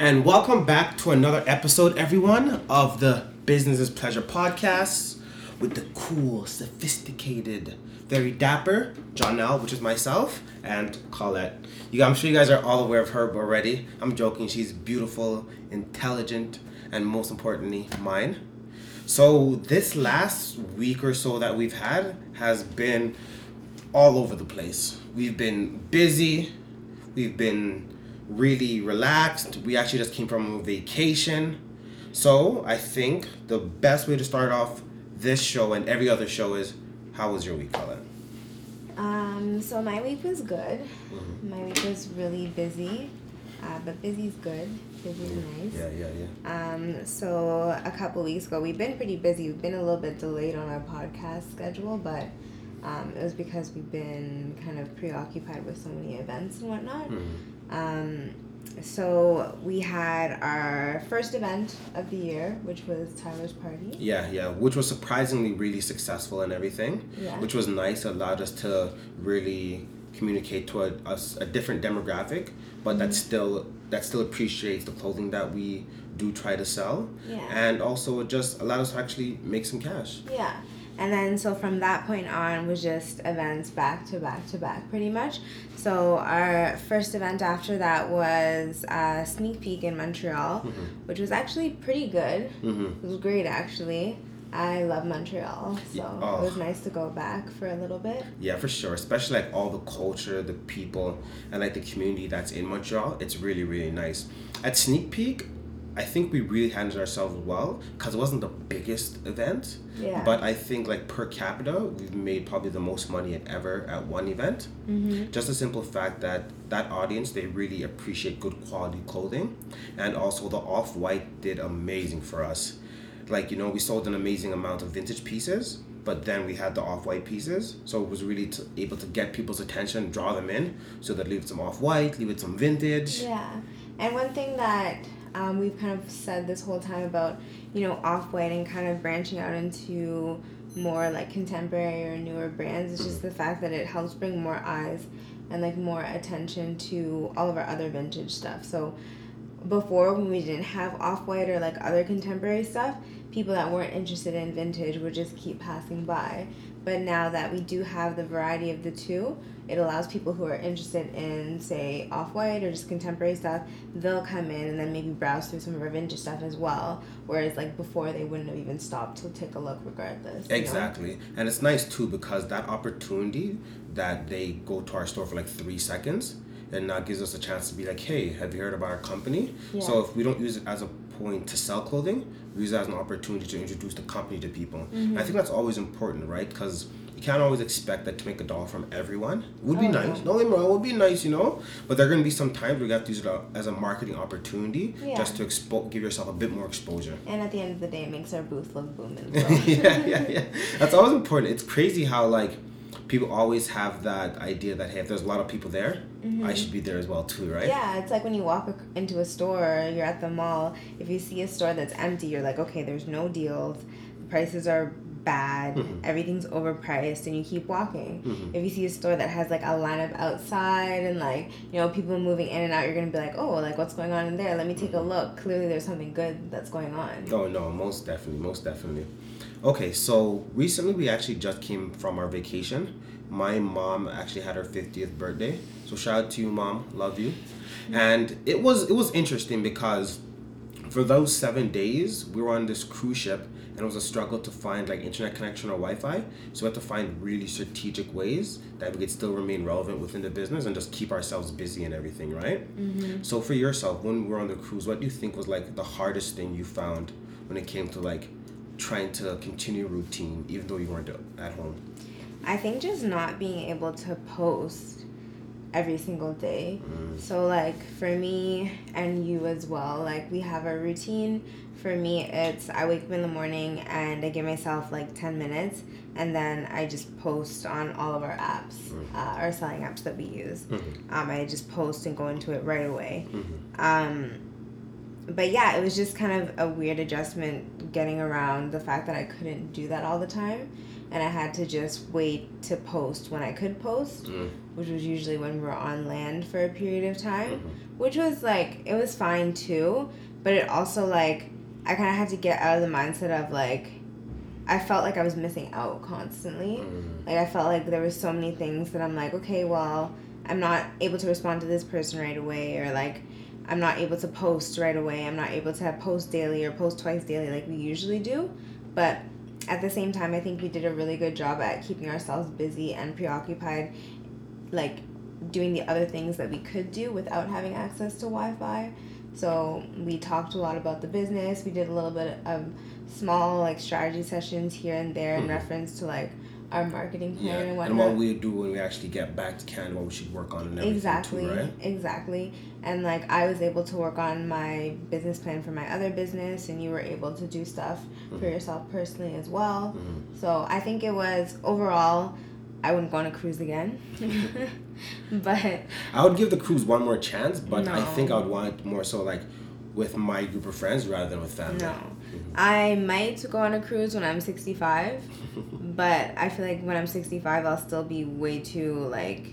And welcome back to another episode, everyone, of the Business is Pleasure podcast with the cool, sophisticated, very dapper Jonelle, which is myself, and Colette. You, I'm sure you guys are all aware of her already. I'm joking. She's beautiful, intelligent, and most importantly, mine. So this last week or so that we've had has been all over the place. We've been busy. We've been really relaxed. We actually just came from a vacation. So I think the best way to start off this show and every other show is how was your week, Colin? Um, so my week was good. Mm-hmm. My week was really busy, uh, but busy's good. Busy's nice. Yeah, yeah, yeah. Um, so a couple weeks ago, we've been pretty busy. We've been a little bit delayed on our podcast schedule, but um, it was because we've been kind of preoccupied with so many events and whatnot. Mm-hmm. Um, so we had our first event of the year, which was Tyler's party. Yeah, yeah, which was surprisingly really successful and everything. Yeah. Which was nice. Allowed us to really communicate to a, a, a different demographic, but mm-hmm. that still that still appreciates the clothing that we do try to sell. Yeah. And also it just allowed us to actually make some cash. Yeah. And then, so from that point on, was just events back to back to back, pretty much. So, our first event after that was a Sneak Peek in Montreal, mm-hmm. which was actually pretty good. Mm-hmm. It was great, actually. I love Montreal, so oh. it was nice to go back for a little bit. Yeah, for sure. Especially like all the culture, the people, and like the community that's in Montreal. It's really, really nice. At Sneak Peek, I think we really handled ourselves well because it wasn't the biggest event. Yeah. But I think like per capita, we've made probably the most money ever at one event. Mm-hmm. Just the simple fact that that audience they really appreciate good quality clothing, and also the off white did amazing for us. Like you know, we sold an amazing amount of vintage pieces, but then we had the off white pieces, so it was really to, able to get people's attention, draw them in, so that leave some off white, leave it some vintage. Yeah, and one thing that um, we've kind of said this whole time about you know off white and kind of branching out into more like contemporary or newer brands. It's just the fact that it helps bring more eyes and like more attention to all of our other vintage stuff. So before when we didn't have off white or like other contemporary stuff people that weren't interested in vintage would just keep passing by but now that we do have the variety of the two it allows people who are interested in say off-white or just contemporary stuff they'll come in and then maybe browse through some of our vintage stuff as well whereas like before they wouldn't have even stopped to take a look regardless exactly know? and it's nice too because that opportunity that they go to our store for like three seconds and now gives us a chance to be like hey have you heard about our company yeah. so if we don't use it as a point to sell clothing we use it as an opportunity to introduce the company to people mm-hmm. i think that's always important right because you can't always expect that to make a dollar from everyone. It Would be oh, nice. Yeah. No, wrong. Would be nice, you know. But there are going to be some times where you have to use it as a marketing opportunity, yeah. just to expo- give yourself a bit more exposure. And at the end of the day, it makes our booth look booming. Yeah, yeah, yeah. That's always important. It's crazy how like people always have that idea that hey, if there's a lot of people there, mm-hmm. I should be there as well too, right? Yeah, it's like when you walk into a store, you're at the mall. If you see a store that's empty, you're like, okay, there's no deals. The prices are bad, mm-hmm. everything's overpriced, and you keep walking. Mm-hmm. If you see a store that has like a lineup outside and like you know people moving in and out, you're gonna be like, oh, like what's going on in there? Let me take a mm-hmm. look. Clearly, there's something good that's going on. Oh no, most definitely, most definitely. Okay, so recently we actually just came from our vacation. My mom actually had her 50th birthday. So shout out to you, mom. Love you. And it was it was interesting because for those seven days we were on this cruise ship and it was a struggle to find like internet connection or Wi-Fi. So we had to find really strategic ways that we could still remain relevant within the business and just keep ourselves busy and everything, right? Mm-hmm. So for yourself, when we were on the cruise, what do you think was like the hardest thing you found when it came to like trying to continue routine even though you weren't at home? I think just not being able to post every single day. Mm. So like for me and you as well, like we have a routine for me it's i wake up in the morning and i give myself like 10 minutes and then i just post on all of our apps mm-hmm. uh, our selling apps that we use mm-hmm. um, i just post and go into it right away mm-hmm. um, but yeah it was just kind of a weird adjustment getting around the fact that i couldn't do that all the time and i had to just wait to post when i could post mm. which was usually when we were on land for a period of time mm-hmm which was like it was fine too, but it also like I kind of had to get out of the mindset of like I felt like I was missing out constantly. Mm. Like I felt like there were so many things that I'm like, okay, well, I'm not able to respond to this person right away or like I'm not able to post right away. I'm not able to post daily or post twice daily like we usually do. But at the same time, I think we did a really good job at keeping ourselves busy and preoccupied like doing the other things that we could do without having access to Wi-Fi. So we talked a lot about the business. We did a little bit of small like strategy sessions here and there in Mhm. reference to like our marketing plan Yeah, and and what we do when we actually get back to Canada, what we should work on and everything exactly, too, right? exactly. And like I was able to work on my business plan for my other business, and you were able to do stuff for Mhm. yourself personally as well. Mhm. So I think it was overall. I wouldn't go on a cruise again, but I would give the cruise one more chance, but I think I would want more so like with my group of friends rather than with family. No. I might go on a cruise when I'm 65, but I feel like when I'm 65, I'll still be way too like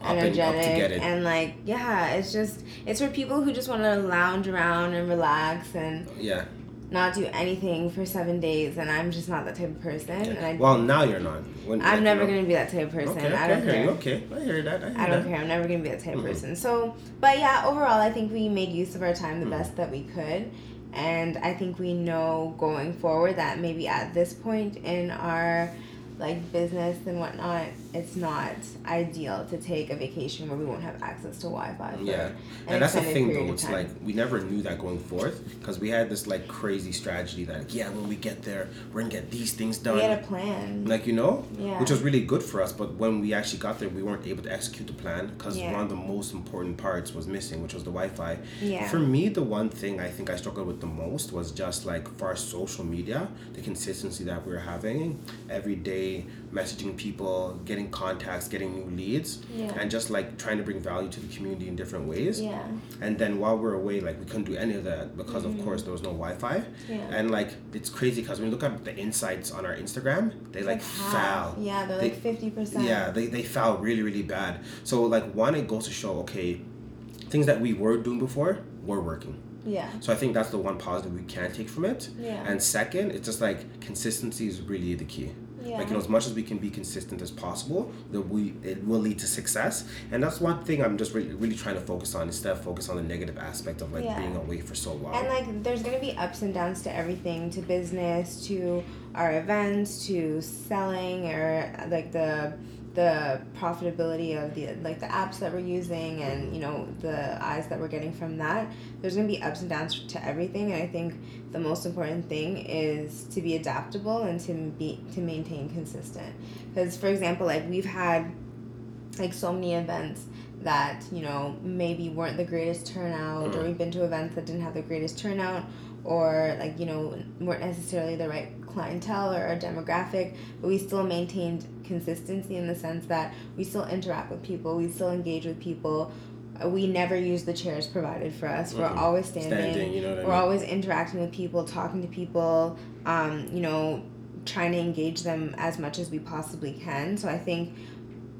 Up and- up to energetic get it. and like yeah, it's just it's for people who just want to lounge around and relax and Yeah. not do anything for seven days. And I'm just not that type of person. And I, well, now you're not. When, I'm like, never gonna be that type of person. Okay, okay, I don't care. Okay, I hear that. I, hear I don't that. care. I'm never gonna be that type of Mhm. person. So, but yeah, overall, I think we made use of our time the Mhm. best that we could, and I think we know going forward that maybe at this point in our like business and whatnot, it's not ideal to take a vacation where we won't have access to Wi-Fi. Yeah, an and that's the thing though. It's like we never knew that going forth because we had this like crazy strategy that like, yeah, when we get there, we're gonna get these things done. we had a plan. like you know, Yeah. which was really good for us. But when we actually got there, we weren't able to execute the plan because Yeah. one of the most important parts was missing, which was the Wi-Fi. Yeah. For me, the one thing I think I struggled with the most was just like for our social media, the consistency that we were having every day, messaging people, getting contacts, getting new leads, Yeah. and just like trying to bring value to the community in different ways. yeah. And then while we are away, like we couldn't do any of that because Mm-hmm. of course there was no Wi-Fi. Yeah. And like it's crazy because when you look at the insights on our Instagram, they like half. foul. Yeah, they're They- like fifty percent. Yeah, they they foul really really bad. So like one, it goes to show okay, things that we were doing before were working. Yeah. So I think that's the one positive we can take from it. Yeah. And second, it's just like consistency is really the key. Yeah. Like you know, as much as we can be consistent as possible, that we it will lead to success. And that's one thing I'm just really, really trying to focus on instead of focus on the negative aspect of like Yeah. being away for so long. And like, there's gonna be ups and downs to everything, to business, to our events, to selling, or like the the profitability of the like the apps that we're using, and you know the eyes that we're getting from that. There's gonna be ups and downs to everything, and I think the most important thing is to be adaptable and to be to maintain consistent. Because for example, like we've had like so many events that you know maybe weren't the greatest turnout or Mhm. we've been to events that didn't have the greatest turnout or like you know weren't necessarily the right clientele or, or demographic but we still maintained consistency in the sense that we still interact with people we still engage with people we never use the chairs provided for us we're Mhm. always standing, Standing, you know what I we're mean? always interacting with people talking to people um, you know trying to engage them as much as we possibly can so i think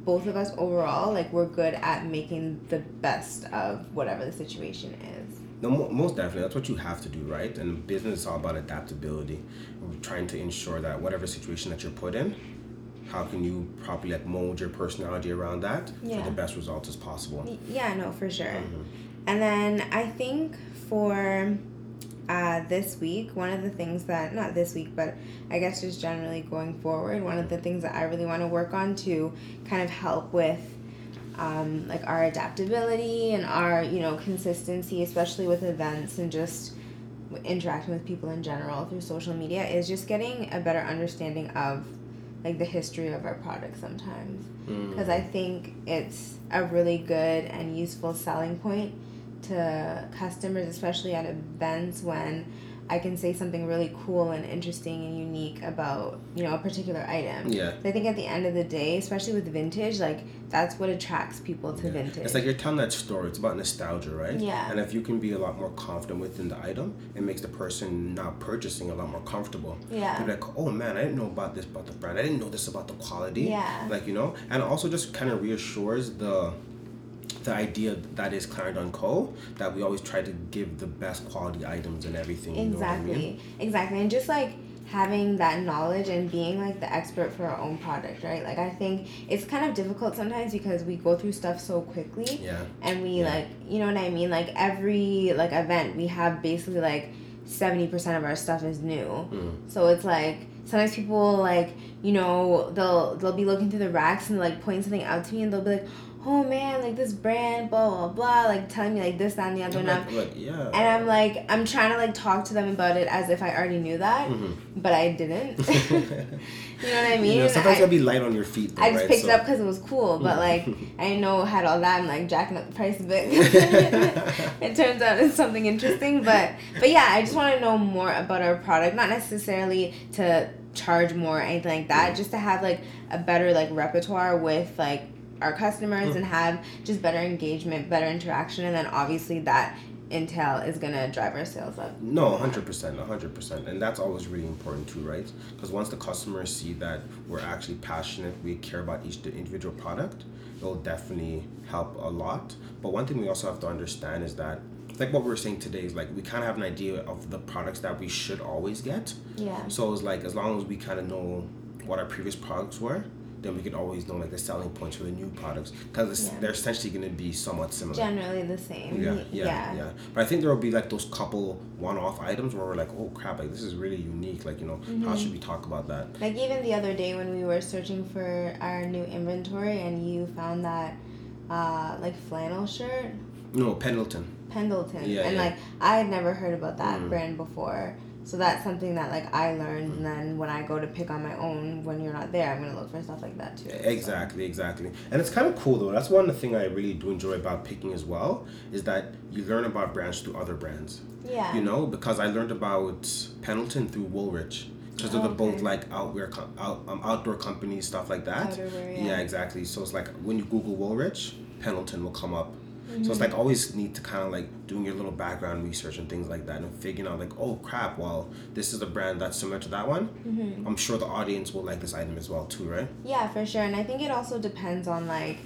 both of us overall like we're good at making the best of whatever the situation is No, most definitely. That's what you have to do, right? And business is all about adaptability. We're trying to ensure that whatever situation that you're put in, how can you properly like mold your personality around that Yeah. for the best results as possible. Yeah no for sure Mhm. and then i think for uh, this week one of the things that not this week but i guess just generally going forward one of the things that i really want to work on to kind of help with um, like our adaptability and our you know consistency especially with events and just interacting with people in general through social media is just getting a better understanding of like the history of our product sometimes Mm. because I think it's a really good and useful selling point to customers, especially at events when I can say something really cool and interesting and unique about you know a particular item. Yeah. I think at the end of the day, especially with vintage, like that's what attracts people to Yeah. vintage. It's like you're telling that story. It's about nostalgia, right? Yeah. And if you can be a lot more confident within the item, it makes the person not purchasing a lot more comfortable. Yeah. They're like, oh man, I didn't know about this about the brand. I didn't know this about the quality. Yeah. Like you know, and also just kind of reassures the the idea that is Clarendon Co. That we always try to give the best quality items and everything. you know I Exactly. mean? Exactly. And just like having that knowledge and being like the expert for our own product, right? Like I think it's kind of difficult sometimes because we go through stuff so quickly Yeah. and we Yeah. like you know what I mean? Like every like event we have basically like seventy percent of our stuff is new. Mm. So it's like sometimes people like, you know, they'll they'll be looking through the racks and like point something out to me and they'll be like, Oh man, like this brand, blah blah blah, like telling me like this, that and the other and I'm like, like, yeah. and I'm like, I'm trying to like talk to them about it as if I already knew that, Mhm. but I didn't. you know what I mean? you know, sometimes I, you gotta be light on your feet. Though, I just right? picked So- it up because it was cool, but like I didn't know it had all that. I'm like jacking up the price a bit. it turns out it's something interesting, but but yeah, I just want to know more about our product, not necessarily to charge more or anything like that, just to have like a better like repertoire with like our customers and mm. have just better engagement, better interaction, and then obviously that intel is gonna drive our sales up. No, hundred percent, hundred percent, and that's always really important too, right? Because once the customers see that we're actually passionate, we care about each the individual product, it'll definitely help a lot. But one thing we also have to understand is that, like what we're saying today, is like we kind of have an idea of the products that we should always get. Yeah. So it's like as long as we kind of know what our previous products were, then we could always know like the selling points for the new products because Yeah. they're essentially going to be somewhat similar. Generally the same. Yeah, Y- yeah, yeah, But I think there will be like those couple one-off items where we're like, oh crap, like this is really unique. Like you know, how should we talk about that? Like even the other day when we were searching for our new inventory and you found that uh, like flannel shirt, No, Pendleton. Pendleton. Yeah, and yeah. like I had never heard about that Mm. brand before. So that's something that like I learned and then when I go to pick on my own when you're not there, I'm gonna look for stuff like that too. so. Exactly, exactly. And it's kind of cool though. That's one of the thing I really do enjoy about picking as well is that you learn about brands through other brands. Yeah. You know, because I learned about Pendleton through Woolrich. Because they're the both Okay. like outwear, out, um, outdoor companies, stuff like that. Outerwear, yeah. exactly. So it's like when you Google Woolrich, Pendleton will come up. So Mm-hmm. it's like always need to kind of like doing your little background research and things like that and figuring out like, oh crap, well, this is a brand that's similar to that one. Mm-hmm. I'm sure the audience will like this item as well too, right? Yeah, for sure. And I think it also depends on like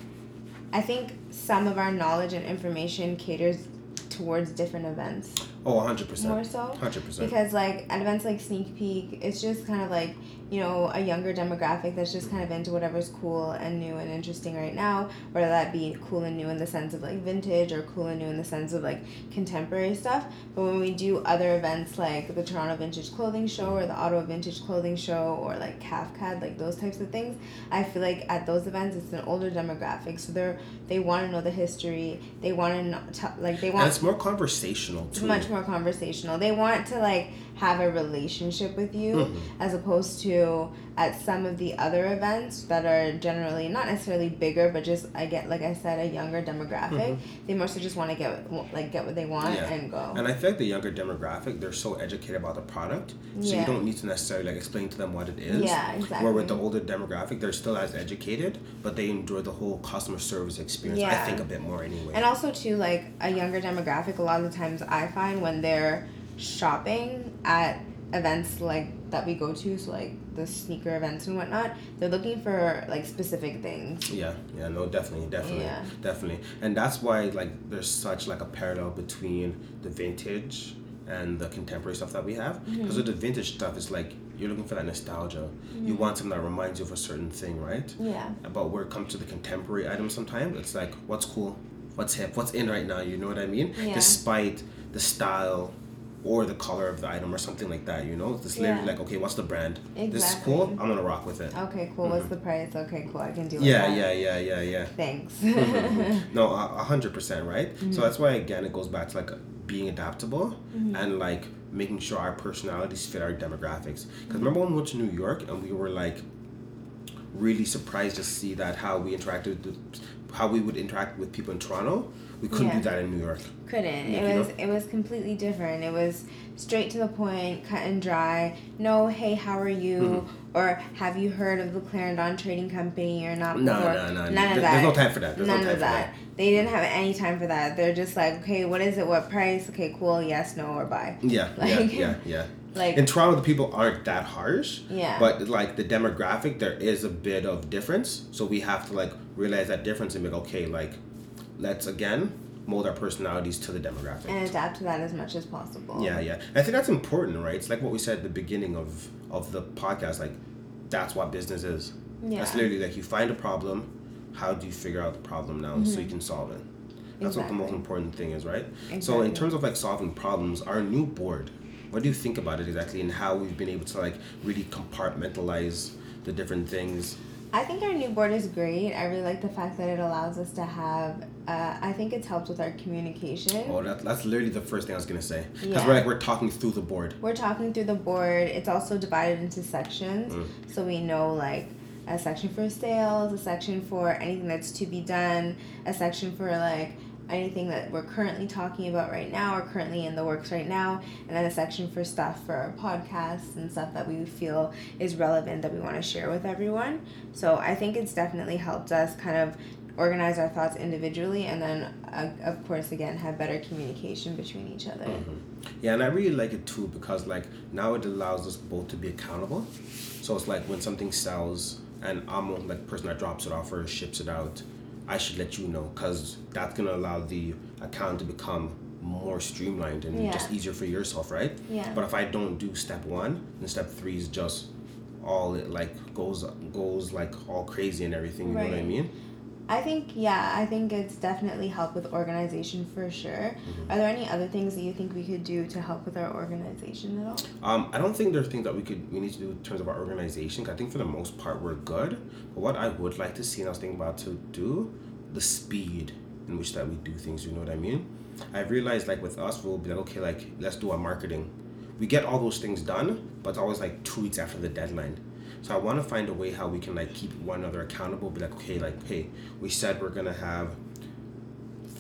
I think some of our knowledge and information caters towards different events. Oh, 100%. More so? 100%. Because like at events like Sneak Peek, it's just kind of like you know a younger demographic that's just kind of into whatever's cool and new and interesting right now, whether that be cool and new in the sense of like vintage or cool and new in the sense of like contemporary stuff. But when we do other events like the Toronto Vintage Clothing Show or the Ottawa Vintage Clothing Show or like CAFCAD, like those types of things, I feel like at those events it's an older demographic, so they're they want to know the history, they want to know, like they want. and it's more conversational it's too. much more conversational. They want to like have a relationship with you Mhm. as opposed to at some of the other events that are generally not necessarily bigger but just I get like I said a younger demographic. They mostly just want to get like get what they want Mm-hmm. Yeah. and go. And I feel like the younger demographic, they're so educated about the product, so Yeah. you don't need to necessarily like explain to them what it is. Yeah, exactly. Where with the older demographic, they're still as educated, but they enjoy the whole customer service experience. yeah. I think a bit more anyway. And also too, like a younger demographic, a lot of the times I find when they're shopping at events like that we go to, so like the sneaker events and whatnot, they're looking for like specific things. Yeah, yeah, no, definitely, definitely, Yeah. definitely, and that's why like there's such like a parallel between the vintage and the contemporary stuff that we have. Mm-hmm. Because with the vintage stuff, it's like you're looking for that nostalgia. You want something that reminds you of a certain thing, right? Yeah. But where it comes to the contemporary items, sometimes it's like what's cool, what's hip, what's in right now. You know what I mean? Yeah. Despite the style. Or the color of the item, or something like that, you know. It's literally Yeah. like, okay, what's the brand? This is cool. I'm gonna rock with it. Okay, cool. What's the price? Okay, cool. I can do with Yeah, that. yeah, yeah, yeah, yeah. Yeah. Thanks. No, a a hundred percent, right? Mm-hmm. So that's why again it goes back to like being adaptable Mm-hmm. and like making sure our personalities fit our demographics. Because remember when we went to New York and we were like really surprised to see that how we interacted with how we would interact with people in Toronto. We couldn't Yeah. do that in New York. Couldn't. Yeah, It was know? it was completely different. It was straight to the point, cut and dry. No, hey, how are you? Mm-hmm. Or have you heard of the Clarendon Trading Company or not? No, before? no, no. None There- of that. there's no time for that. There's no None time of for that. that. They didn't have any time for that. They're just like, okay, what is it? What price? Okay, cool. Yes, no, or buy. Yeah, Like- yeah, yeah, yeah. Like, In Toronto, the people aren't that harsh. Yeah. But like the demographic, there is a bit of difference. So we have to like realize that difference and be like, okay, like let's again mold our personalities to the demographic. And adapt to that as much as possible. Yeah, yeah. And I think that's important, right? It's like what we said at the beginning of of the podcast. Like, that's what business is. Yeah. That's literally like you find a problem. How do you figure out the problem now so you can solve it? That's what the most Mm-hmm. Important thing is, right? Exactly. So in terms of like solving problems, our new board, what do you think about it exactly, and how we've been able to like really compartmentalize the different things? I think our new board is great. I really like the fact that it allows us to have. Uh, I think it's helped with our communication. Oh, that, that's literally the first thing I was gonna say. Because Yeah. we're like we're talking through the board. We're talking through the board. It's also divided into sections, Mm. so we know like a section for sales, a section for anything that's to be done, a section for like anything that we're currently talking about right now or currently in the works right now, and then a section for stuff for our podcasts and stuff that we feel is relevant that we want to share with everyone. So I think it's definitely helped us kind of organize our thoughts individually and then uh, of course again have better communication between each other. Yeah, and I really like it too because like now it allows us both to be accountable. So it's like when something sells and I'm like the person that drops it off or ships it out, I should let you know because that's gonna allow the account to become more streamlined and Yeah. just easier for yourself, right? Yeah. But if I don't do step one, then step three is just all it like goes goes like all crazy and everything. You know what I mean? I think yeah, I think it's definitely helped with organization for sure. Are there any other things that you think we could do to help with our organization at all? Um, I don't think there's things that we could we need to do in terms of our organization. I think for the most part we're good. But what I would like to see, and I was thinking about to do, the speed in which that we do things. You know what I mean? I've realized like with us, we'll be like, okay, like let's do our marketing. We get all those things done, but it's always like two weeks after the deadline. So I want to find a way how we can like keep one another accountable. Be like, okay, like hey, we said we're gonna have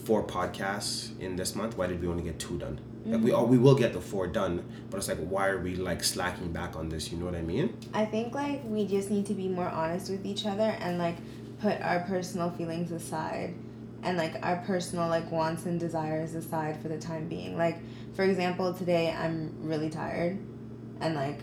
four podcasts in this month. Why did we only get two done? Like we mm-hmm. all we will get the four done, but it's like why are we like slacking back on this? You know what I mean? I think like we just need to be more honest with each other and like put our personal feelings aside and like our personal like wants and desires aside for the time being. Like for example, today I'm really tired and like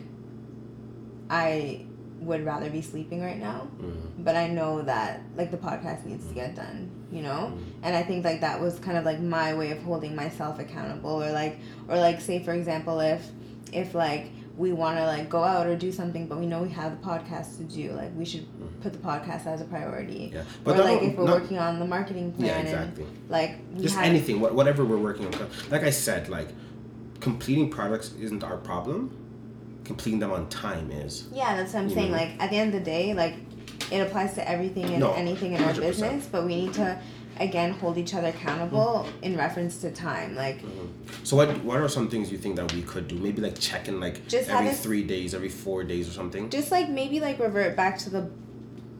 I would rather be sleeping right now. Mm-hmm. but I know that like the podcast needs to get done, you know? And I think like that was kind of like my way of holding myself accountable or like or like say for example if if like we want to like go out or do something but we know we have the podcast to do like we should put the podcast as a priority Yeah, or like if we're not- working on the marketing plan Yeah, exactly. and like Just have anything, what, whatever we're working on. Like I said, like completing products isn't our problem. Completing them on time is. Yeah, that's what I'm saying. know? Like at the end of the day, like it applies to everything and No, anything in our 100%. business, but we need to again hold each other accountable mm-hmm. in reference to time. Like mm-hmm. So what what are some things you think that we could do? Maybe like checking like Just every three days, every four days or something. just like maybe like revert back to the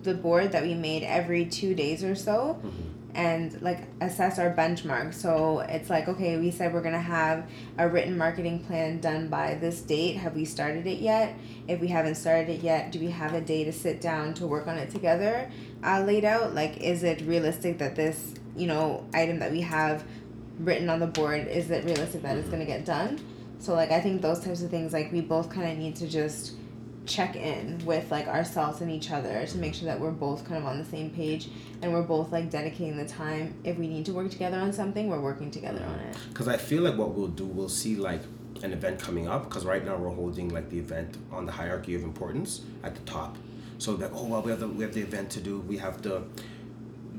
the board that we made every two days or so mm-hmm. And like assess our benchmark. So it's like okay we said we're gonna have a written marketing plan done by this date. Have we started it yet? If we haven't started it yet do we have a day to sit down to work on it together uh, laid out? Like is it realistic that this you know item that we have written on the board is it realistic that it's gonna get done? So like i think those types of things like we both kind of need to just check in with like ourselves and each other to make sure that we're both kind of on the same page and we're both like dedicating the time if we need to work together on something we're working together on it Because I feel like what we'll do, we'll see like an event coming up. Because right now we're holding like the event on the hierarchy of importance at the top. So like, oh well, we have the we have the event to do. We have to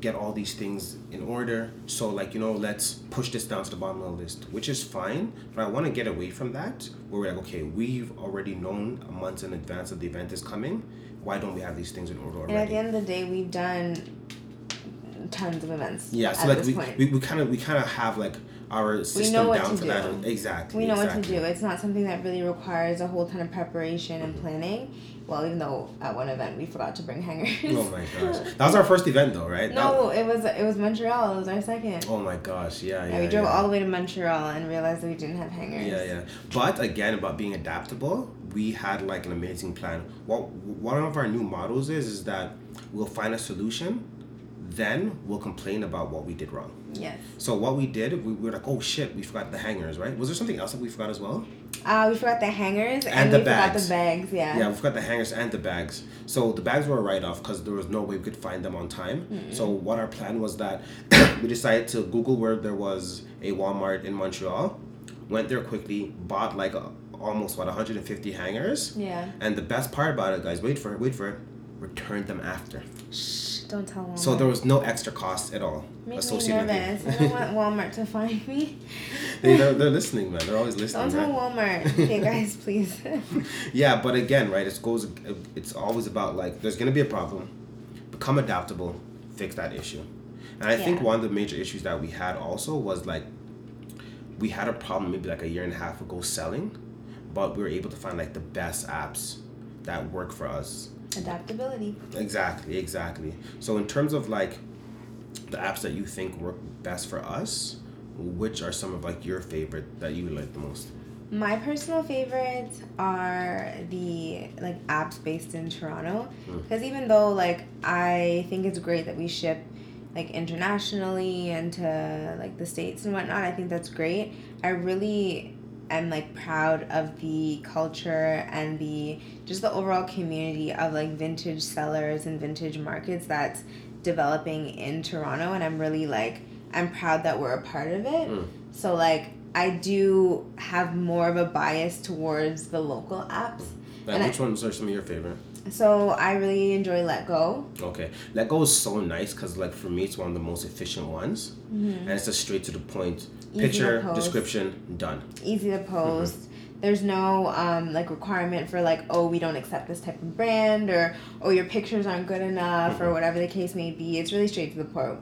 get all these things in order. So like you know, let's push this down to the bottom of the list, which is fine. But I want to get away from that. Where we're like, okay, we've already known a month in advance that the event is coming. Why don't we have these things in order already? and at the end of the day we've done tons of events yeah, so at like this we, we, we kind of we kind of have like our system down to for do. that. Exactly. we know exactly. what to do it's not something that really requires a whole ton of preparation and planning well even though at one event we forgot to bring hangers Oh my gosh, that was our first event though, right? That- no it was it was montreal it was our second oh my gosh, yeah, yeah. yeah, we drove yeah. all the way to montreal and realized that we didn't have hangers Yeah, yeah. But again, about being adaptable, we had like an amazing plan. What one of our new models is is that we'll find a solution, then we'll complain about what we did wrong. Yes. So what we did, we were like, oh shit, we forgot the hangers, right? Was there something else that we forgot as well? Uh, we forgot the hangers and, And the we forgot bags. the bags. Yeah. Yeah, we forgot the hangers and the bags. So the bags were a write off because there was no way we could find them on time. So what our plan was that we decided to Google where there was a Walmart in Montreal, went there quickly, bought like a, almost what 150 hangers. Yeah. And the best part about it, guys, wait for it, wait for it, returned them after. Shh, don't tell Walmart. So there was no extra cost at all Make me associated nervous. with I don't want Walmart to find me. they, they're, they're listening, man. They're always listening. Don't tell right? Walmart. Okay, guys, please. Yeah, but again, right? It goes. It's always about like there's gonna be a problem. Become adaptable. Fix that issue. And I think one of the major issues that we had also was like we had a problem maybe like a year and a half ago selling, but we were able to find like the best apps that work for us. Adaptability. Exactly, exactly. So in terms of like the apps that you think work best for us, which are some of like your favorite that you like the most? My personal favorites are the like apps based in Toronto Mm. because even though like I think it's great that we ship like internationally and to like the states and whatnot, I think that's great. I really am like proud of the culture and the just the overall community of like vintage sellers and vintage markets that's developing in Toronto and I'm really like I'm proud that we're a part of it. Mm. So like I do have more of a bias towards the local apps. And I- which ones are some of your favorite? So I really enjoy Let Go. Okay, Let Go is so nice because like for me it's one of the most efficient ones, and it's just straight to the point. Mm-hmm. Easy Picture, description, done. Easy to post. There's no um, like requirement for like oh we don't accept this type of brand or oh your pictures aren't good enough or whatever the case may be. It's really straight to the point,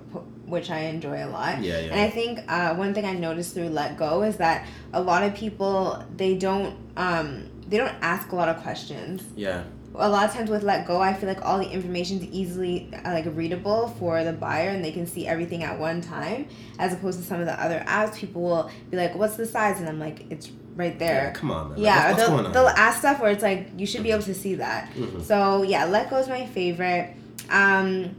which I enjoy a lot. Yeah, yeah. And I think uh, one thing I noticed through Let Go is that a lot of people they don't um, they don't ask a lot of questions. Yeah, a lot of times with let go i feel like all the information is easily uh, like readable for the buyer and they can see everything at one time as opposed to some of the other apps people will be like what's the size and i'm like it's right yeah. there Come on, man. yeah, what's, they'll, they'll ask stuff where it's like you should be able to see that Mhm. so yeah let go is my favorite um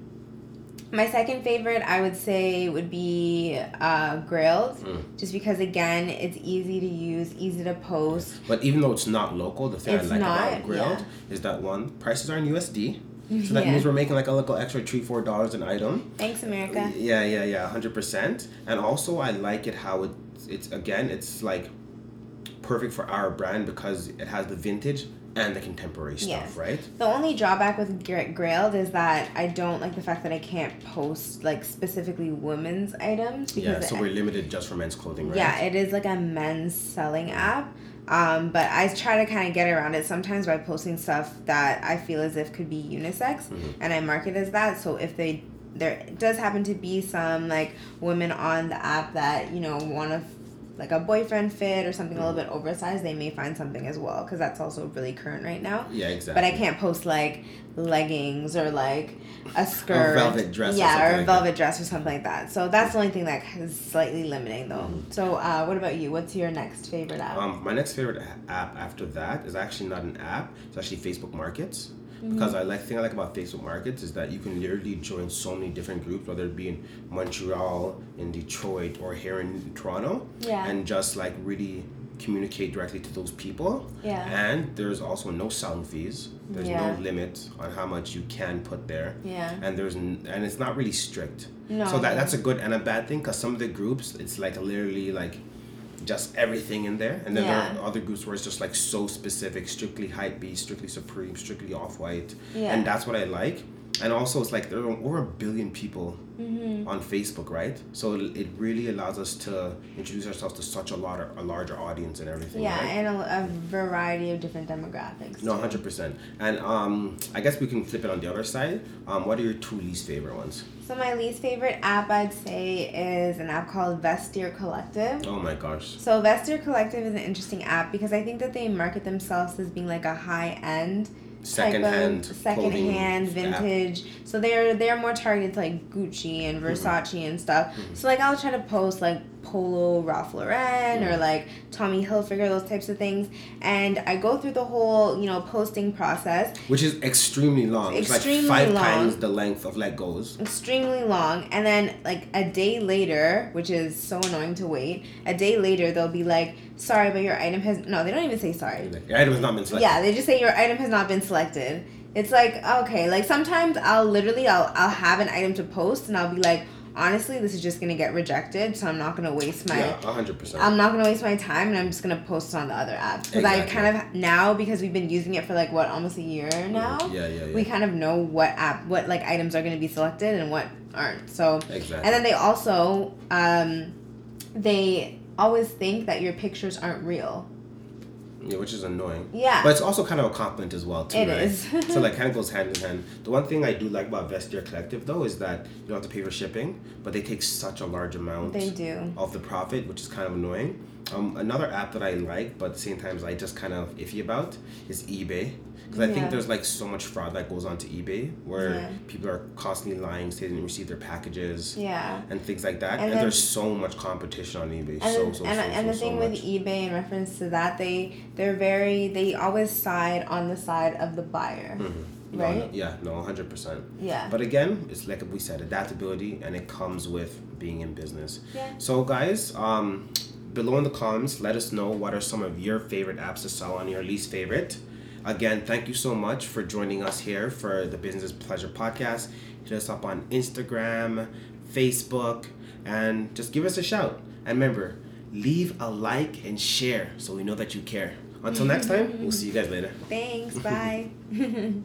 my second favorite i would say would be uh grailed Mm. just because again it's easy to use easy to post But even though it's not local, the thing It's I like not, about Grailed is that one prices are in USD, so that Yeah. means we're making like a little extra three four dollars an item. thanks america Yeah, yeah, yeah, hundred percent. And also, I like it how it it's again it's like perfect for our brand because it has the vintage and the contemporary stuff, Yes. right? The only drawback with Gra- Grailed is that I don't like the fact that I can't post like specifically women's items Yeah, so it- we're limited just for men's clothing, right? yeah, it is like a men's selling app. Um, but I try to kind of get around it sometimes by posting stuff that I feel as if could be unisex, Mhm. and I market as that. So if they there does happen to be some like women on the app that you know want to like a boyfriend fit or something a little bit oversized, they may find something as well because that's also really current right now. Yeah, exactly. But I can't post like leggings or like a skirt, velvet dress or yeah, something or a like velvet dress or something like that. So that's the only thing that is slightly limiting, though. Mhm. So, uh, what about you? What's your next favorite app? Um, my next favorite app after that is actually not an app. It's actually Facebook Markets. Mm-hmm. Because I like thing I like about Facebook Markets is that you can literally join so many different groups, whether it be in Montreal, in Detroit, or here in Toronto, yeah, and just like really communicate directly to those people. yeah, And there's also no selling fees. There's Yeah. no limit on how much you can put there, yeah. and there's n- and it's not really strict. No, So that that's a good and a bad thing because some of the groups it's like literally like just everything in there, and then there are other groups where it's just like so specific, strictly hype beast, strictly supreme, strictly off white, yeah. and that's what I like. And also, it's like there are over a billion people mm-hmm. on Facebook, right? So it, it really allows us to introduce ourselves to such a lot a larger audience and everything. Yeah, right? and a, a variety of different demographics. No, hundred percent. And um, I guess we can flip it on the other side. Um, what are your two least favorite ones? So my least favorite app I'd say is an app called Vestiaire Collective. Oh my gosh. So Vestiaire Collective is an interesting app because I think that they market themselves as being like a high end Secondhand second hand clothing app. vintage. So they're they're more targeted to like Gucci and Versace and stuff. Mhm. So like I'll try to post like Polo Ralph Lauren or like Tommy Hilfiger, those types of things. And I go through the whole, you know, posting process. Which is extremely long. Extremely it's like five long. times the length of Let Goes. Extremely long. And then like a day later, which is so annoying to wait, a day later they'll be like, sorry, but your item has no, they don't even say sorry. Your item has not been selected. Yeah, they just say your item has not been selected. It's like okay, like sometimes I'll literally I'll I'll have an item to post and I'll be like, honestly, this is just gonna get rejected, so I'm not gonna waste my Yeah, hundred percent. I'm not gonna waste my time and I'm just gonna post it on the other app because I kind of now because we've been using it for like what almost a year now. Yeah, yeah, yeah. We kind of know what app, what like items are gonna be selected and what aren't. So exactly. and then they also um, they always think that your pictures aren't real. Yeah, which is annoying. Yeah. But it's also kind of a compliment as well, too, It right? is. so like kind of goes hand in hand. The one thing I do like about Vestiaire Collective though is that you don't have to pay for shipping, but they take such a large amount They do. of the profit, which is kind of annoying. Um, another app that I like, but at the same time I just kind of iffy about, is eBay. Because I think there's like so much fraud that goes onto eBay where Yeah. people are constantly lying, saying they didn't receive their packages Yeah. and things like that. And And, then- there's so much competition on eBay. And, so, then- so, and, so, and so, the so thing with eBay in reference to that, they they're very they always side on the side of the buyer, Mhm. No, right? no, yeah, no, 100%. Yeah. But again, it's like we said, adaptability, and it comes with being in business. Yeah. So, guys, um, below in the comments, let us know what are some of your favorite apps to sell on your least favorite. Again, thank you so much for joining us here for the Business Pleasure Podcast. Hit us up on Instagram, Facebook, and just give us a shout. And remember, leave a like and share so we know that you care. Until next time, we'll see you guys later. Thanks. Bye.